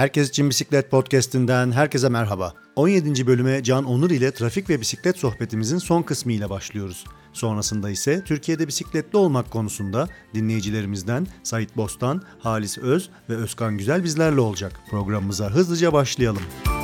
Herkes için Bisiklet Podcast'inden herkese merhaba. 17. bölüme Can Onur ile trafik ve bisiklet sohbetimizin son kısmı ile başlıyoruz. Sonrasında ise Türkiye'de bisikletli olmak konusunda dinleyicilerimizden Sait Bostan, Halis Öz ve Özkan Güzel bizlerle olacak. Programımıza hızlıca başlayalım. olarak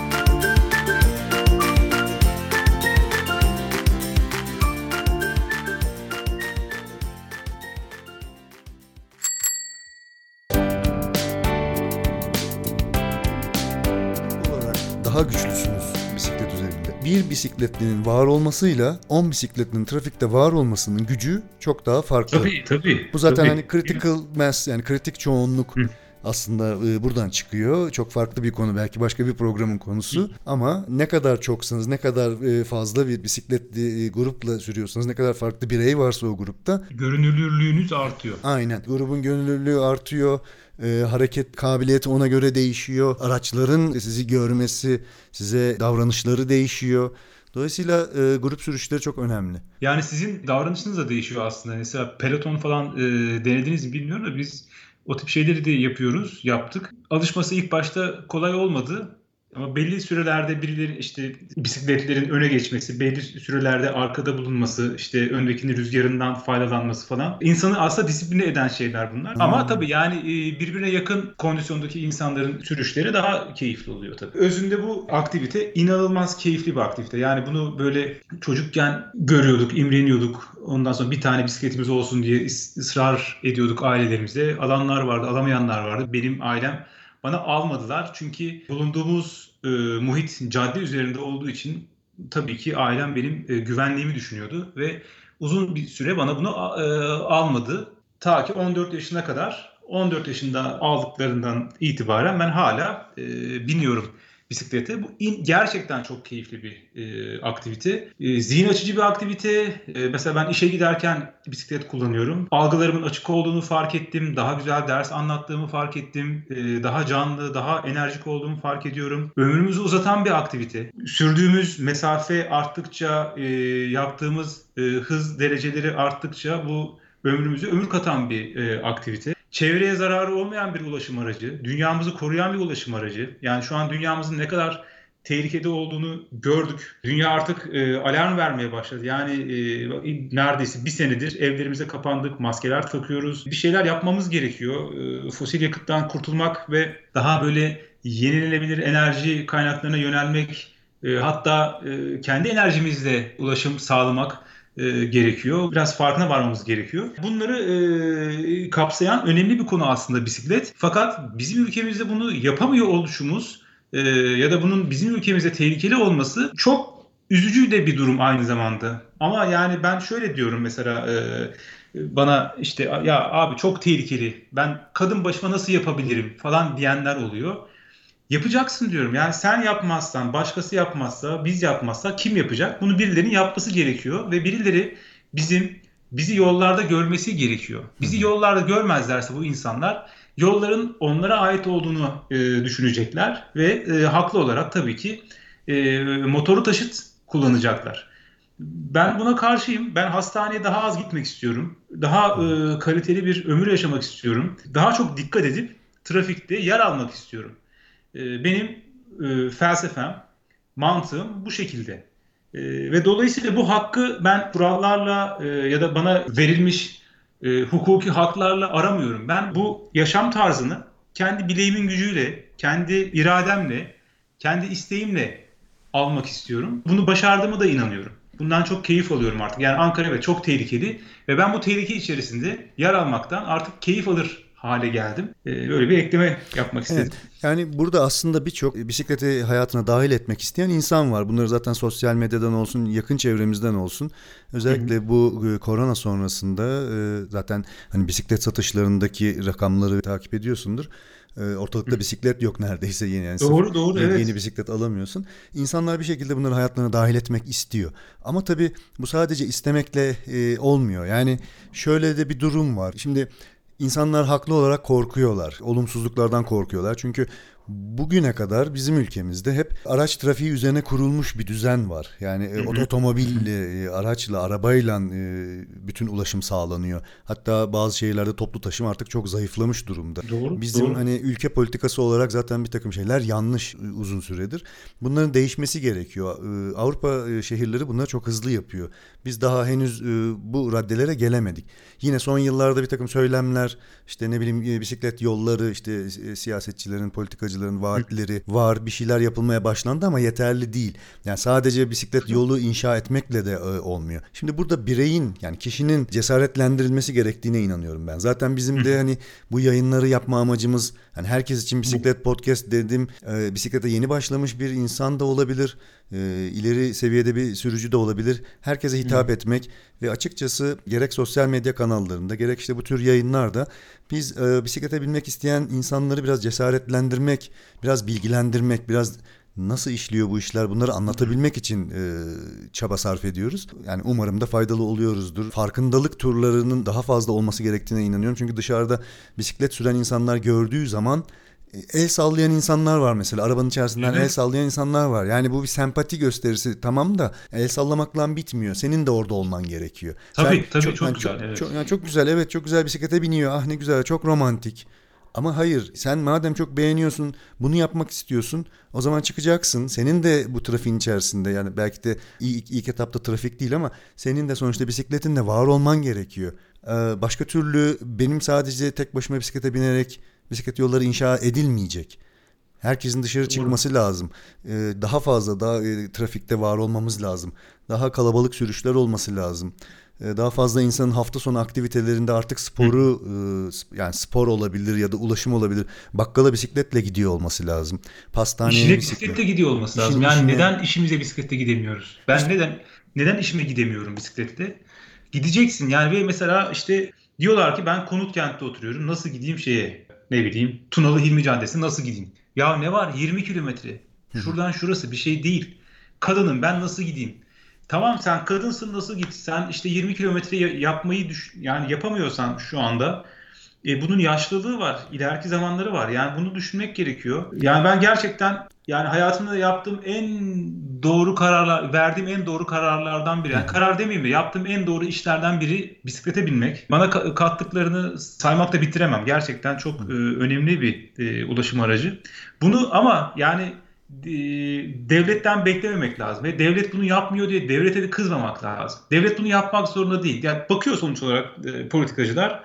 Bir bisikletlinin var olmasıyla 10 bisikletlinin trafikte var olmasının gücü çok daha farklı. Tabii tabii. Bu zaten tabii. hani critical mass yani kritik çoğunluk aslında e, buradan çıkıyor. Çok farklı bir konu belki başka bir programın konusu ama ne kadar çoksanız ne kadar e, fazla bir bisikletli e, grupla sürüyorsanız ne kadar farklı birey varsa o grupta Görünürlüğünüz artıyor. Aynen. Grubun gönüllülüğü artıyor. e, hareket kabiliyeti ona göre değişiyor. Araçların sizi görmesi, size davranışları değişiyor. Dolayısıyla e, grup sürüşleri çok önemli. Yani sizin davranışınız da değişiyor aslında. Mesela peloton falan e, denediniz mi bilmiyorum da biz o tip şeyleri de yapıyoruz, yaptık. Alışması ilk başta kolay olmadı. Ama belli sürelerde birileri işte bisikletlerin öne geçmesi, belli sürelerde arkada bulunması, işte öndekinin rüzgarından faydalanması falan. insanı aslında disipline eden şeyler bunlar. Ama tabii yani e, birbirine yakın kondisyondaki insanların sürüşleri daha keyifli oluyor tabii. Özünde bu aktivite inanılmaz keyifli bir aktivite. Yani bunu böyle çocukken görüyorduk, imreniyorduk. Ondan sonra bir tane bisikletimiz olsun diye ısrar ediyorduk ailelerimize. Alanlar vardı, alamayanlar vardı. Benim ailem bana almadılar. Çünkü bulunduğumuz e, muhit cadde üzerinde olduğu için tabii ki ailem benim e, güvenliğimi düşünüyordu ve uzun bir süre bana bunu e, almadı. Ta ki 14 yaşına kadar 14 yaşında aldıklarından itibaren ben hala e, biniyorum bisiklete. Bu in- gerçekten çok keyifli bir e, aktivite. E, zihin açıcı bir aktivite. E, mesela ben işe giderken bisiklet kullanıyorum. Algılarımın açık olduğunu fark ettim. Daha güzel ders anlattığımı fark ettim. E, daha canlı, daha enerjik olduğumu fark ediyorum. Ömrümüzü uzatan bir aktivite. Sürdüğümüz mesafe arttıkça, e, yaptığımız e, hız dereceleri arttıkça bu ömrümüze ömür katan bir e, aktivite. Çevreye zararı olmayan bir ulaşım aracı, dünyamızı koruyan bir ulaşım aracı. Yani şu an dünyamızın ne kadar tehlikede olduğunu gördük. Dünya artık e, alarm vermeye başladı. Yani e, neredeyse bir senedir evlerimize kapandık, maskeler takıyoruz. Bir şeyler yapmamız gerekiyor. E, fosil yakıttan kurtulmak ve daha böyle yenilenebilir enerji kaynaklarına yönelmek, e, hatta e, kendi enerjimizle ulaşım sağlamak e, gerekiyor. Biraz farkına varmamız gerekiyor. Bunları e, kapsayan önemli bir konu aslında bisiklet. Fakat bizim ülkemizde bunu yapamıyor oluşumuz e, ya da bunun bizim ülkemizde tehlikeli olması çok üzücü de bir durum aynı zamanda. Ama yani ben şöyle diyorum mesela e, bana işte ya abi çok tehlikeli ben kadın başıma nasıl yapabilirim falan diyenler oluyor. Yapacaksın diyorum. Yani sen yapmazsan, başkası yapmazsa, biz yapmazsa kim yapacak? Bunu birilerinin yapması gerekiyor ve birileri bizim bizi yollarda görmesi gerekiyor. Bizi yollarda görmezlerse bu insanlar yolların onlara ait olduğunu e, düşünecekler ve e, haklı olarak tabii ki e, motoru taşıt kullanacaklar. Ben buna karşıyım. Ben hastaneye daha az gitmek istiyorum. Daha e, kaliteli bir ömür yaşamak istiyorum. Daha çok dikkat edip trafikte yer almak istiyorum. E, benim e, felsefem, mantığım bu şekilde. E, ve dolayısıyla bu hakkı ben kurallarla e, ya da bana verilmiş e, hukuki haklarla aramıyorum. Ben bu yaşam tarzını kendi bileğimin gücüyle, kendi irademle, kendi isteğimle almak istiyorum. Bunu başardığıma da inanıyorum. Bundan çok keyif alıyorum artık. Yani Ankara evet çok tehlikeli ve ben bu tehlike içerisinde yer almaktan artık keyif alır hale geldim. Ee, böyle bir ekleme yapmak istedim. Evet. Yani burada aslında birçok bisikleti hayatına dahil etmek isteyen insan var. Bunları zaten sosyal medyadan olsun, yakın çevremizden olsun. Özellikle bu e, korona sonrasında e, zaten hani bisiklet satışlarındaki rakamları takip ediyorsundur. E, Ortalıkta bisiklet yok neredeyse yeni. Yani Doğru, doğru, yeni, evet. Yeni bisiklet alamıyorsun. İnsanlar bir şekilde bunları hayatlarına dahil etmek istiyor. Ama tabii bu sadece istemekle e, olmuyor. Yani şöyle de bir durum var. Şimdi İnsanlar haklı olarak korkuyorlar. Olumsuzluklardan korkuyorlar. Çünkü bugüne kadar bizim ülkemizde hep araç trafiği üzerine kurulmuş bir düzen var. Yani e, otomobille, e, araçla, arabayla e, bütün ulaşım sağlanıyor. Hatta bazı şehirlerde toplu taşım artık çok zayıflamış durumda. Doğru, Bizim doğru. hani ülke politikası olarak zaten bir takım şeyler yanlış e, uzun süredir. Bunların değişmesi gerekiyor. Avrupa şehirleri bunları çok hızlı yapıyor. Biz daha henüz bu raddelere gelemedik. Yine son yıllarda bir takım söylemler, işte ne bileyim bisiklet yolları, işte siyasetçilerin, politikacıların vaatleri var. Bir şeyler yapılmaya başlandı ama yeterli değil. Yani sadece bisiklet yolu inşa etmekle de e, olmuyor. Şimdi burada bireyin yani kişinin cesaretlendirilmesi gerektiğine inanıyorum ben. Zaten bizim de hani bu yayınları yapma amacımız hani herkes için bisiklet podcast dedim. E, bisiklete yeni başlamış bir insan da olabilir. E, ileri seviyede bir sürücü de olabilir. Herkese hitap etmek ve açıkçası gerek sosyal medya kanallarında gerek işte bu tür yayınlarda biz e, bisiklete binmek isteyen insanları biraz cesaretlendirmek, biraz bilgilendirmek, biraz nasıl işliyor bu işler bunları anlatabilmek için e, çaba sarf ediyoruz. Yani umarım da faydalı oluyoruzdur. Farkındalık turlarının daha fazla olması gerektiğine inanıyorum. Çünkü dışarıda bisiklet süren insanlar gördüğü zaman e, el sallayan insanlar var mesela. Arabanın içerisinden el sallayan insanlar var. Yani bu bir sempati gösterisi tamam da el sallamakla bitmiyor. Senin de orada olman gerekiyor. Tabii, Sen tabii, çok yani güzel, evet. Çok, yani çok güzel evet çok güzel bisiklete biniyor. Ah ne güzel çok romantik. Ama hayır sen madem çok beğeniyorsun bunu yapmak istiyorsun o zaman çıkacaksın. Senin de bu trafiğin içerisinde yani belki de ilk, ilk etapta trafik değil ama senin de sonuçta bisikletinle var olman gerekiyor. Ee, başka türlü benim sadece tek başıma bisiklete binerek bisiklet yolları inşa edilmeyecek. Herkesin dışarı çıkması lazım. Ee, daha fazla daha e, trafikte var olmamız lazım. Daha kalabalık sürüşler olması lazım. Ee, daha fazla insanın hafta sonu aktivitelerinde artık sporu e, sp- yani spor olabilir ya da ulaşım olabilir. Bakkala bisikletle gidiyor olması lazım. Pastaneye İşine bisiklet. bisikletle gidiyor olması lazım. İşin- yani işine- neden işimize bisikletle gidemiyoruz? Ben neden neden işime gidemiyorum bisikletle? Gideceksin yani ve mesela işte diyorlar ki ben Konut kentte oturuyorum. Nasıl gideyim şeye? Ne bileyim Tunalı Hilmi Caddesi nasıl gideyim? Ya ne var 20 kilometre. Şuradan şurası bir şey değil. Kadınım ben nasıl gideyim? Tamam sen kadınsın nasıl git? Sen işte 20 kilometre ya- yapmayı düş yani yapamıyorsan şu anda e, bunun yaşlılığı var. ileriki zamanları var. Yani bunu düşünmek gerekiyor. Yani ben gerçekten yani hayatımda yaptığım en doğru kararlar, verdiğim en doğru kararlardan biri. Yani karar demeyeyim de yaptığım en doğru işlerden biri bisiklete binmek. Bana ka- kattıklarını saymakla bitiremem. Gerçekten çok e, önemli bir e, ulaşım aracı. Bunu ama yani devletten beklememek lazım. Ve devlet bunu yapmıyor diye devlete de kızmamak lazım. Devlet bunu yapmak zorunda değil. Yani bakıyor sonuç olarak e, politikacılar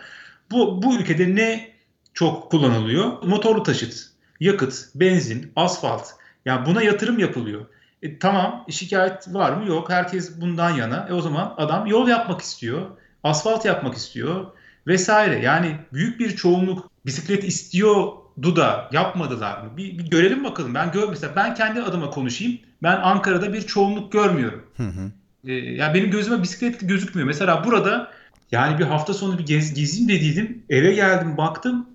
bu, bu ülkede ne çok kullanılıyor? Motorlu taşıt, yakıt, benzin, asfalt. Yani buna yatırım yapılıyor. E, tamam şikayet var mı? Yok. Herkes bundan yana. E o zaman adam yol yapmak istiyor. Asfalt yapmak istiyor vesaire. Yani büyük bir çoğunluk bisiklet istiyordu da yapmadılar mı? Bir, bir görelim bakalım. Ben gör mesela ben kendi adıma konuşayım. Ben Ankara'da bir çoğunluk görmüyorum. Hı hı. E, ya benim gözüme bisiklet gözükmüyor. Mesela burada yani bir hafta sonu bir gez, gezeyim dediydim. Eve geldim baktım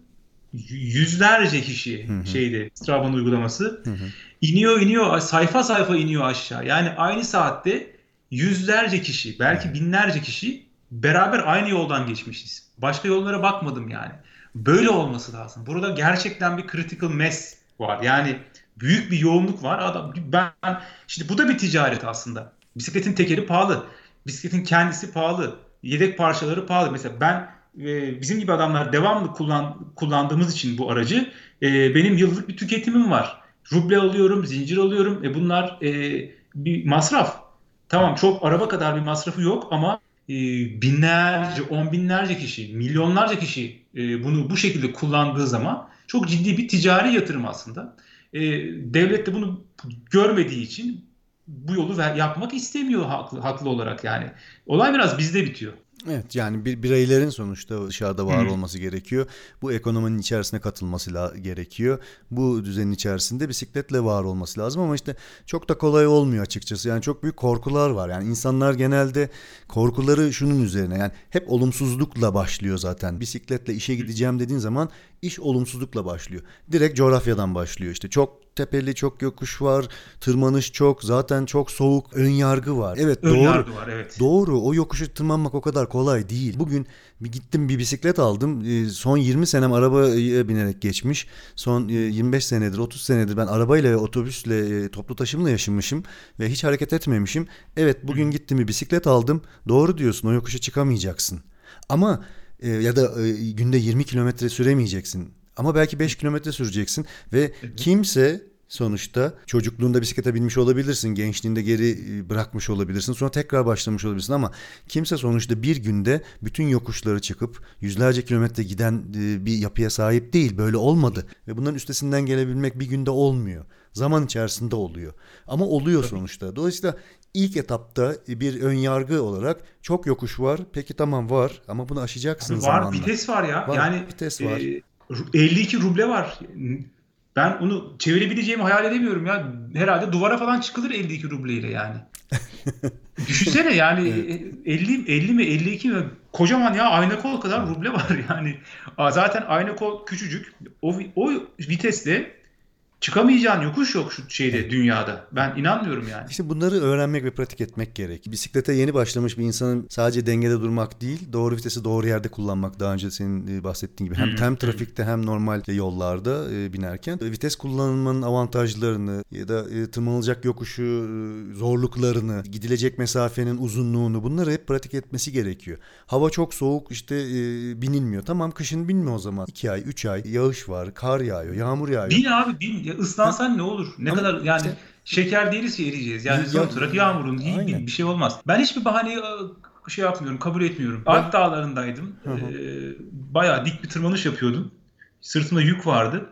yüzlerce kişi Hı hı. şeyde Straba'nın uygulaması Hı hı. iniyor iniyor sayfa sayfa iniyor aşağı. Yani aynı saatte yüzlerce kişi belki binlerce kişi beraber aynı yoldan geçmişiz. Başka yollara bakmadım yani. Böyle olması lazım. Burada gerçekten bir critical mass var. Yani büyük bir yoğunluk var. Adam ben şimdi bu da bir ticaret aslında. Bisikletin tekeri pahalı. Bisikletin kendisi pahalı. Yedek parçaları pahalı. Mesela ben e, bizim gibi adamlar devamlı kullan, kullandığımız için bu aracı e, benim yıllık bir tüketimim var. Ruble alıyorum, zincir alıyorum. E, bunlar e, bir masraf. Tamam çok araba kadar bir masrafı yok ama e, binlerce, on binlerce kişi, milyonlarca kişi e, bunu bu şekilde kullandığı zaman çok ciddi bir ticari yatırım aslında. E, devlet de bunu görmediği için bu yolu yapmak istemiyor haklı, haklı olarak yani. Olay biraz bizde bitiyor. Evet yani bir bireylerin sonuçta dışarıda var Hı. olması gerekiyor. Bu ekonominin içerisine katılması la- gerekiyor. Bu düzenin içerisinde bisikletle var olması lazım ama işte çok da kolay olmuyor açıkçası. Yani çok büyük korkular var. Yani insanlar genelde korkuları şunun üzerine yani hep olumsuzlukla başlıyor zaten. Bisikletle işe gideceğim dediğin zaman İş olumsuzlukla başlıyor. Direkt coğrafyadan başlıyor. İşte çok tepeli, çok yokuş var, tırmanış çok, zaten çok soğuk, ön yargı var. Evet Ön doğru. yargı var evet. Doğru. O yokuşu tırmanmak o kadar kolay değil. Bugün bir gittim bir bisiklet aldım. Ee, Son 20 senem arabaya binerek geçmiş. Son e, 25 senedir, 30 senedir ben arabayla otobüsle, e, toplu taşımla yaşamışım ve hiç hareket etmemişim. Evet bugün gittim bir bisiklet aldım. Doğru diyorsun. O yokuşa çıkamayacaksın. Ama e, ya da e, günde 20 kilometre süremeyeceksin. Ama belki 5 kilometre süreceksin ve kimse sonuçta çocukluğunda bisiklete binmiş olabilirsin, gençliğinde geri e, bırakmış olabilirsin, sonra tekrar başlamış olabilirsin ama kimse sonuçta bir günde bütün yokuşları çıkıp yüzlerce kilometre giden e, bir yapıya sahip değil. Böyle olmadı ve bunların üstesinden gelebilmek bir günde olmuyor. Zaman içerisinde oluyor. Ama oluyor sonuçta. Dolayısıyla ilk etapta bir ön yargı olarak çok yokuş var. Peki tamam var ama bunu aşacaksın Var zamanla. vites var ya. Var, yani vites var. e, 52 ruble var. Ben onu çevirebileceğimi hayal edemiyorum ya. Herhalde duvara falan çıkılır 52 rubleyle yani. Düşünsene yani 50 50 mi 52 mi kocaman ya ayna kol kadar ruble var yani. Zaten ayna kol küçücük. O o vitesle çıkamayacağın yokuş yok şu şeyde dünyada. Ben inanmıyorum yani. İşte bunları öğrenmek ve pratik etmek gerek. Bisiklete yeni başlamış bir insanın sadece dengede durmak değil, doğru vitesi doğru yerde kullanmak. Daha önce senin e, bahsettiğin gibi hem, hem hı. trafikte hem normal yollarda e, binerken e, vites kullanımının avantajlarını ya da tırmanılacak yokuşu zorluklarını, gidilecek mesafenin uzunluğunu bunları hep pratik etmesi gerekiyor. Hava çok soğuk işte binilmiyor. Tamam kışın binme o zaman. 2 ay, 3 ay yağış var, kar yağıyor, yağmur yağıyor. Bin abi bin. Ya ıslansan ne olur? Ne Ama kadar yani işte- şeker değiliz ki eriyeceğiz. Yani Ya- olarak yağmurun bin, bir şey olmaz. Ben hiçbir bahaneyi e, şey yapmıyorum, kabul etmiyorum. Alp dağlarındaydım. Hı hı. Ee, bayağı dik bir tırmanış yapıyordum. Sırtımda yük vardı.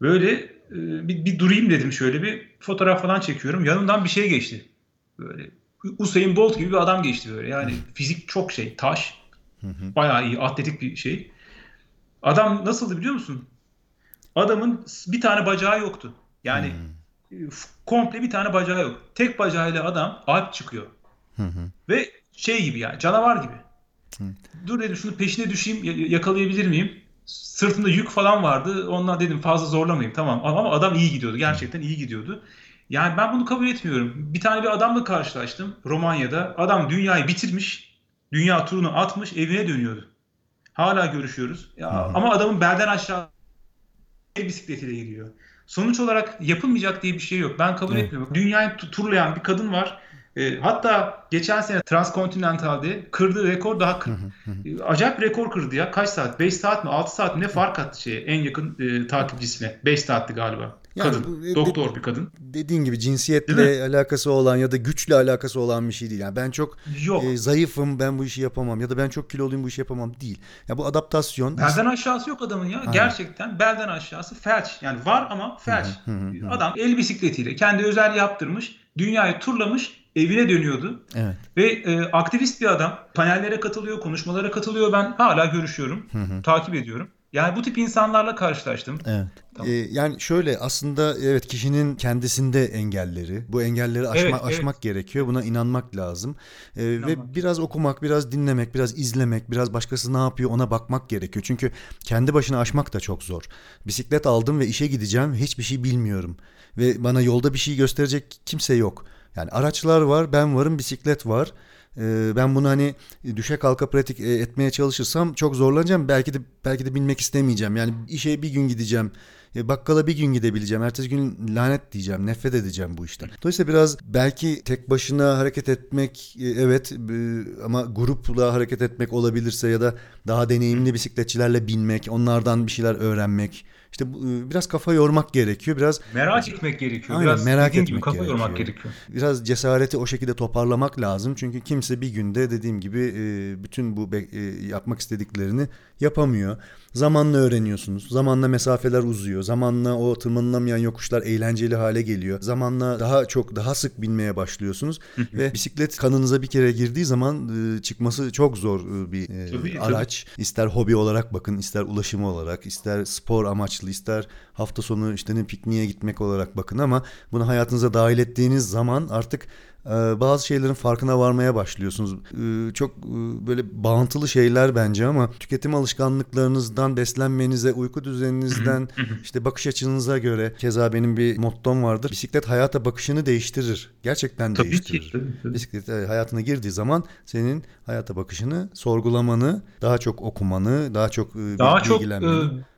Böyle e, bir, bir durayım dedim şöyle bir fotoğraf falan çekiyorum. Yanımdan bir şey geçti. Böyle Usain Bolt gibi bir adam geçti böyle. Yani fizik çok şey, taş. Hı hı. Bayağı iyi, atletik bir şey. Adam nasıldı biliyor musun? Adamın bir tane bacağı yoktu. Yani f- komple bir tane bacağı yok. Tek bacağıyla adam Alp çıkıyor. Hı hı. Ve şey gibi yani canavar gibi. Dur dedim şunu peşine düşeyim yakalayabilir miyim? Sırtında yük falan vardı. Ondan dedim fazla zorlamayayım tamam. Ama adam iyi gidiyordu. Gerçekten iyi gidiyordu. Yani ben bunu kabul etmiyorum. Bir tane bir adamla karşılaştım Romanya'da. Adam dünyayı bitirmiş. Dünya turunu atmış evine dönüyordu. Hala görüşüyoruz. Ya, Hı hı. ama adamın belden aşağı bisikletiyle gidiyor. Sonuç olarak yapılmayacak diye bir şey yok. Ben kabul Evet. etmiyorum. Dünyayı tu- turlayan bir kadın var. E, hatta geçen sene Transkontinental'de kırdığı rekor daha kır, e, acayip rekor kırdı ya. Kaç saat? 5 saat mi? 6 saat mi? Ne fark attı şeye en yakın e, takipçisine? 5 saatti galiba. Yani kadın. bu- e, Doktor bir kadın. dediğin gibi cinsiyetle alakası olan ya da güçle alakası olan bir şey değil. Yani ben çok Yok. e, zayıfım ben bu işi yapamam ya da ben çok kiloluyum bu işi yapamam değil. Ya bu adaptasyon. Belden aşağısı yok adamın ya. Aynen. Gerçekten belden aşağısı felç. Yani var ama felç. Hı, hı hı. Adam el bisikletiyle kendi özel yaptırmış. Dünyayı turlamış. Evine dönüyordu. Evet. Ve e, aktivist bir adam. Panellere katılıyor, konuşmalara katılıyor. Ben hala görüşüyorum, Hı hı. takip ediyorum. Yani bu tip insanlarla karşılaştım. Evet. Tamam. Ee, yani şöyle aslında evet kişinin kendisinde engelleri. Bu engelleri aşma, Evet, evet. aşmak gerekiyor. Buna inanmak lazım. Ee, ve İnanmak. biraz okumak, biraz dinlemek, biraz izlemek, biraz başkası ne yapıyor ona bakmak gerekiyor. Çünkü kendi başına aşmak da çok zor. Bisiklet aldım ve işe gideceğim. Hiçbir şey bilmiyorum. Ve bana yolda bir şey gösterecek kimse yok. Yani araçlar var, ben varım, bisiklet var. Ee, ben bunu hani düşe kalka pratik e, etmeye çalışırsam çok zorlanacağım. Belki de belki de bilmek istemeyeceğim. Yani işe bir gün gideceğim. E, Bakkala bir gün gidebileceğim. Ertesi gün lanet diyeceğim. Nefret edeceğim bu işten. Dolayısıyla biraz belki tek başına hareket etmek e, evet ama grupla hareket etmek olabilirse ya da daha deneyimli bisikletçilerle binmek, onlardan bir şeyler öğrenmek. İşte e, biraz kafa yormak gerekiyor. Biraz Merak etmek gerekiyor. Aynen, Biraz merak dediğin gibi etmek kafa yormak gerekiyor. gerekiyor. biraz cesareti o şekilde toparlamak lazım. Çünkü kimse bir günde dediğim gibi e, bütün bu e, yapmak istediklerini yapamıyor. Zamanla öğreniyorsunuz. Zamanla mesafeler uzuyor. Zamanla o tırmanılamayan yokuşlar eğlenceli hale geliyor. Zamanla daha çok daha sık binmeye başlıyorsunuz ve bisiklet kanınıza bir kere girdiği zaman çıkması çok zor bir Tabii, tabii. araç. İster hobi olarak bakın, ister ulaşım olarak, ister spor amaçlı, ister hafta sonu işte ne pikniğe gitmek olarak bakın ama bunu hayatınıza dahil ettiğiniz zaman artık e, bazı şeylerin farkına varmaya başlıyorsunuz. E, çok e, böyle bağıntılı şeyler bence ama tüketim alışkanlıklarınızdan, beslenmenize, uyku düzeninizden, işte bakış açınıza göre keza benim bir mottom vardır. Bisiklet hayata bakışını değiştirir. Gerçekten Tabii değiştirir. ki. Tabii, tabii. Bisiklet hayatına girdiği zaman senin hayata bakışını sorgulamanı, daha çok okumanı, daha çok Daha çok e,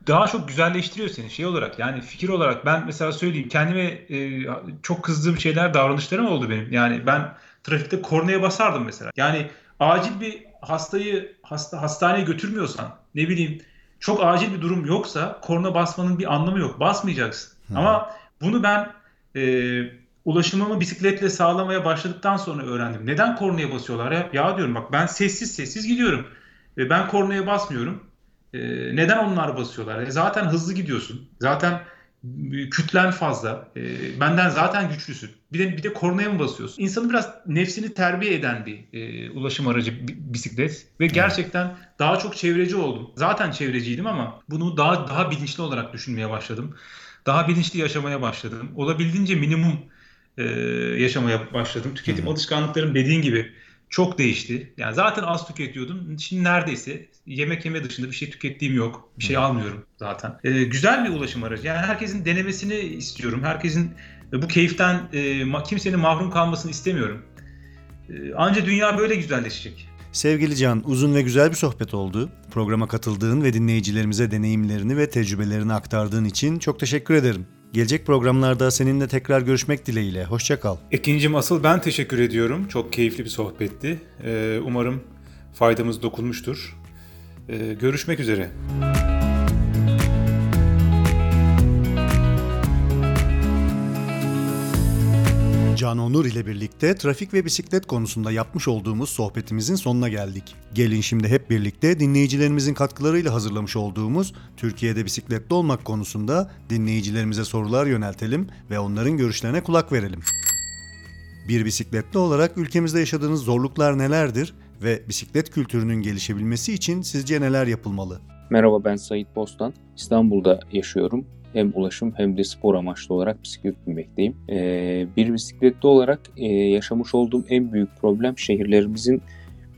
daha çok güzelleştiriyor seni şey olarak yani fikir olarak ben mesela söyleyeyim kendime e, çok kızdığım şeyler davranışlarım oldu benim. Yani ben trafikte kornaya basardım mesela. Yani acil bir hastayı hasta hastaneye götürmüyorsan ne bileyim çok acil bir durum yoksa korna basmanın bir anlamı yok. Basmayacaksın. Hı. Ama bunu ben e, ulaşımımı bisikletle sağlamaya başladıktan sonra öğrendim. Neden kornaya basıyorlar ya? Ya diyorum bak ben sessiz sessiz gidiyorum. E, ben kornaya basmıyorum. E, neden onlar basıyorlar? E, zaten hızlı gidiyorsun. Zaten kütlen fazla. E, benden zaten güçlüsün. Bir de bir de kornaya mı basıyorsun? İnsanı biraz nefsini terbiye eden bir e, ulaşım aracı bi- bisiklet ve gerçekten daha çok çevreci oldum. Zaten çevreciydim ama bunu daha daha bilinçli olarak düşünmeye başladım. Daha bilinçli yaşamaya başladım. Olabildiğince minimum e, yaşamaya başladım. Tüketim Hı hı. alışkanlıklarım dediğin gibi çok değişti. Yani zaten az tüketiyordum. Şimdi neredeyse yemek yeme dışında bir şey tükettiğim yok. Bir şey Hı. almıyorum zaten. E, güzel bir ulaşım aracı. Yani herkesin denemesini istiyorum. Herkesin e, bu keyiften e, kimsenin mahrum kalmasını istemiyorum. E, anca dünya böyle güzelleşecek. Sevgili Can, uzun ve güzel bir sohbet oldu. Programa katıldığın ve dinleyicilerimize deneyimlerini ve tecrübelerini aktardığın için çok teşekkür ederim. Gelecek programlarda seninle tekrar görüşmek dileğiyle. Hoşça kal. Ekincim asıl ben teşekkür ediyorum. Çok keyifli bir sohbetti. Ee, umarım faydamız dokunmuştur. Ee, görüşmek üzere. Can Onur ile birlikte trafik ve bisiklet konusunda yapmış olduğumuz sohbetimizin sonuna geldik. Gelin şimdi hep birlikte dinleyicilerimizin katkılarıyla hazırlamış olduğumuz Türkiye'de bisikletli olmak konusunda dinleyicilerimize sorular yöneltelim ve onların görüşlerine kulak verelim. Bir bisikletli olarak ülkemizde yaşadığınız zorluklar nelerdir ve bisiklet kültürünün gelişebilmesi için sizce neler yapılmalı? Merhaba ben Sait Bostan. İstanbul'da yaşıyorum. Hem ulaşım hem de spor amaçlı olarak bisiklet binmekteyim. Ee, bir bisikletli olarak e, yaşamış olduğum en büyük problem şehirlerimizin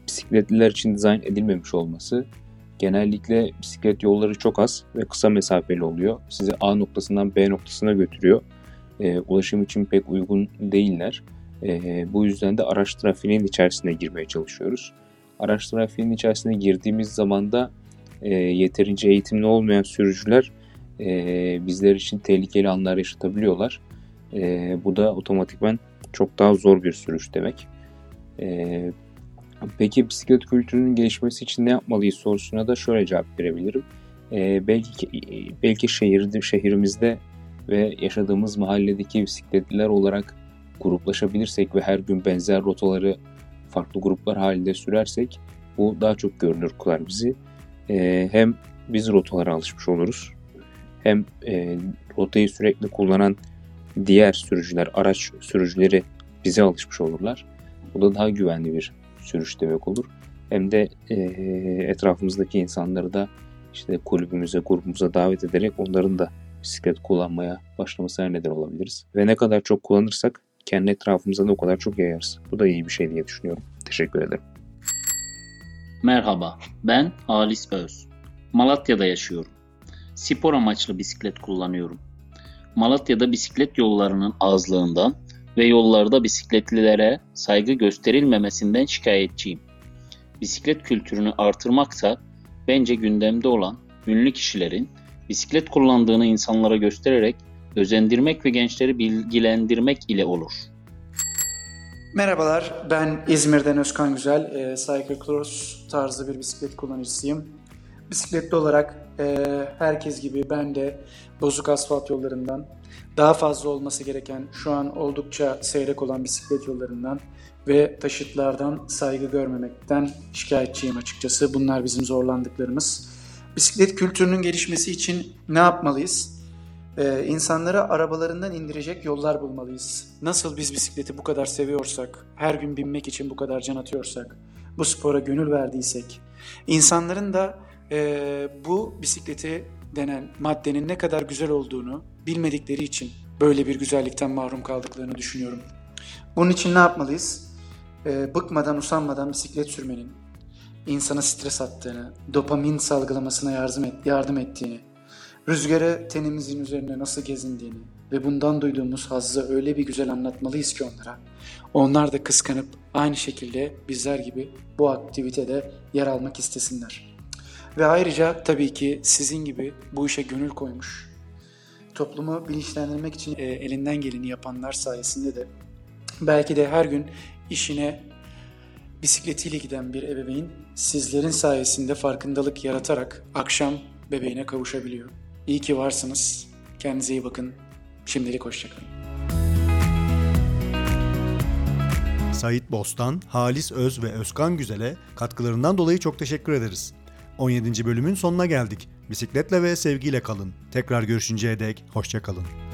bisikletliler için dizayn edilmemiş olması. Genellikle bisiklet yolları çok az ve kısa mesafeli oluyor. Sizi A noktasından B noktasına götürüyor. Ee, ulaşım için pek uygun değiller. Ee, bu yüzden de araç trafiğinin içerisine girmeye çalışıyoruz. Araç trafiğinin içerisine girdiğimiz zaman da e, yeterince eğitimli olmayan sürücüler e, bizler için tehlikeli anlar yaşatabiliyorlar. E, bu da otomatikman çok daha zor bir sürüş demek. E, peki bisiklet kültürünün gelişmesi için ne yapmalıyız sorusuna da şöyle cevap verebilirim. E, belki belki şehirde, şehrimizde ve yaşadığımız mahalledeki bisikletliler olarak gruplaşabilirsek ve her gün benzer rotaları farklı gruplar halinde sürersek bu daha çok görünür kılar bizi. E, hem biz rotalara alışmış oluruz hem e, rotayı sürekli kullanan diğer sürücüler, araç sürücüleri bize alışmış olurlar. Bu da daha güvenli bir sürüş demek olur. Hem de e, etrafımızdaki insanları da işte kulübümüze, grubumuza davet ederek onların da bisiklet kullanmaya başlamasına neden olabiliriz. Ve ne kadar çok kullanırsak kendi etrafımıza da o kadar çok yayarız. Bu da iyi bir şey diye düşünüyorum. Teşekkür ederim. Merhaba, ben Halis Öz. Malatya'da yaşıyorum. Spor amaçlı bisiklet kullanıyorum. Malatya'da bisiklet yollarının azlığından ve yollarda bisikletlilere saygı gösterilmemesinden şikayetçiyim. Bisiklet kültürünü artırmaksa bence gündemde olan ünlü kişilerin bisiklet kullandığını insanlara göstererek özendirmek ve gençleri bilgilendirmek ile olur. Merhabalar, ben İzmir'den Özkan Güzel. E, Cyclecross tarzı bir bisiklet kullanıcısıyım. Bisikletli olarak e, herkes gibi ben de bozuk asfalt yollarından, daha fazla olması gereken şu an oldukça seyrek olan bisiklet yollarından ve taşıtlardan saygı görmemekten şikayetçiyim açıkçası. Bunlar bizim zorlandıklarımız. Bisiklet kültürünün gelişmesi için ne yapmalıyız? Ee, insanları arabalarından indirecek yollar bulmalıyız. Nasıl biz bisikleti bu kadar seviyorsak, her gün binmek için bu kadar can atıyorsak, bu spora gönül verdiysek, insanların da e, bu bisikleti denen maddenin ne kadar güzel olduğunu bilmedikleri için böyle bir güzellikten mahrum kaldıklarını düşünüyorum. Bunun için ne yapmalıyız? Ee, bıkmadan, usanmadan bisiklet sürmenin insana stres attığını, dopamin salgılamasına yardım, et, yardım ettiğini, rüzgarı tenimizin üzerine nasıl gezindiğini ve bundan duyduğumuz hazzı öyle bir güzel anlatmalıyız ki onlara. Onlar da kıskanıp aynı şekilde bizler gibi bu aktivitede yer almak istesinler. Ve ayrıca tabii ki sizin gibi bu işe gönül koymuş, toplumu bilinçlendirmek için e, elinden geleni yapanlar sayesinde de belki de her gün işine bisikletiyle giden bir ebeveyn sizlerin sayesinde farkındalık yaratarak akşam bebeğine kavuşabiliyor. İyi ki varsınız. Kendinize iyi bakın. Şimdilik hoşçakalın. Sait Bostan, Halis Öz ve Özkan Güzel'e katkılarından dolayı çok teşekkür ederiz. 17. bölümün sonuna geldik. Bisikletle ve sevgiyle kalın. Tekrar görüşünceye dek hoşçakalın.